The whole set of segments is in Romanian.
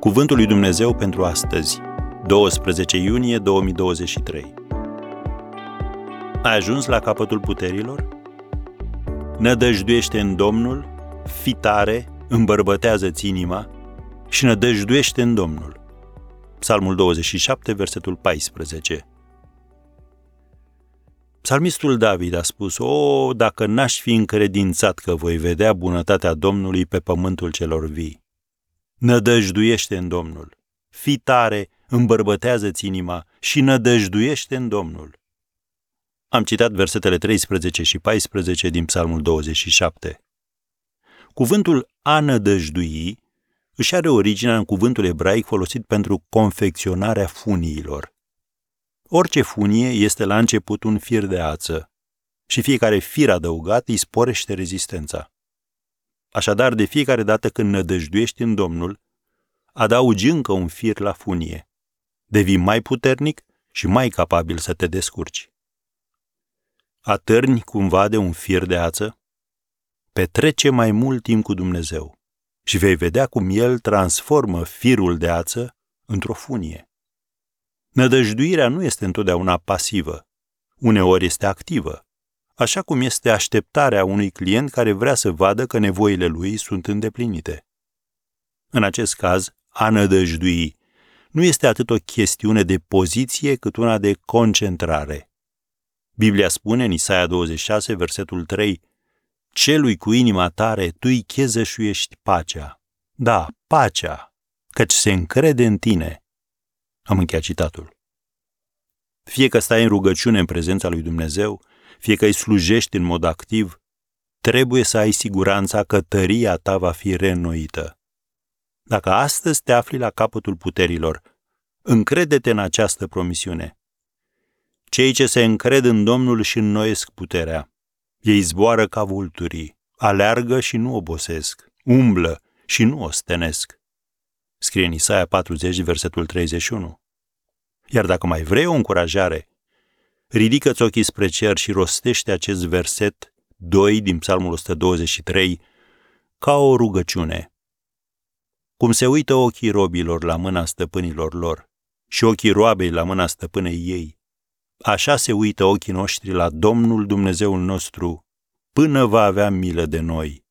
Cuvântul lui Dumnezeu pentru astăzi, 12 iunie 2023. Ai ajuns la capătul puterilor? Nădăjduiește în Domnul, fi tare, îmbărbătează-ți inima și nădăjduiește în Domnul. Psalmul 27, versetul 14. Psalmistul David a spus, O, dacă n-aș fi încredințat că voi vedea bunătatea Domnului pe pământul celor vii. Nădăjduiește în Domnul. Fi tare, îmbărbătează-ți inima și nădăjduiește în Domnul. Am citat versetele 13 și 14 din Psalmul 27. Cuvântul a nădăjdui își are originea în cuvântul ebraic folosit pentru confecționarea funiilor. Orice funie este la început un fir de ață și fiecare fir adăugat îi sporește rezistența. Așadar, de fiecare dată când nădăjduiești în Domnul, adaugi încă un fir la funie. Devii mai puternic și mai capabil să te descurci. Atârni cumva de un fir de ață? Petrece mai mult timp cu Dumnezeu și vei vedea cum El transformă firul de ață într-o funie. Nădăjduirea nu este întotdeauna pasivă, uneori este activă, așa cum este așteptarea unui client care vrea să vadă că nevoile lui sunt îndeplinite. În acest caz, a nădăjdui nu este atât o chestiune de poziție cât una de concentrare. Biblia spune în Isaia 26, versetul 3, Celui cu inima tare tu îi chezășuiești pacea. Da, pacea, căci se încrede în tine. Am încheiat citatul. Fie că stai în rugăciune în prezența lui Dumnezeu, fie că îi slujești în mod activ, trebuie să ai siguranța că tăria ta va fi reînnoită. Dacă astăzi te afli la capătul puterilor, încrede-te în această promisiune. Cei ce se încred în Domnul și înnoiesc puterea, ei zboară ca vulturii, aleargă și nu obosesc, umblă și nu ostenesc. Scrie în Isaia 40, versetul 31. Iar dacă mai vrei o încurajare, ridică-ți ochii spre cer și rostește acest verset 2 din Psalmul 123 ca o rugăciune. Cum se uită ochii robilor la mâna stăpânilor lor și ochii roabei la mâna stăpânei ei, așa se uită ochii noștri la Domnul Dumnezeul nostru până va avea milă de noi.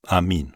Amin.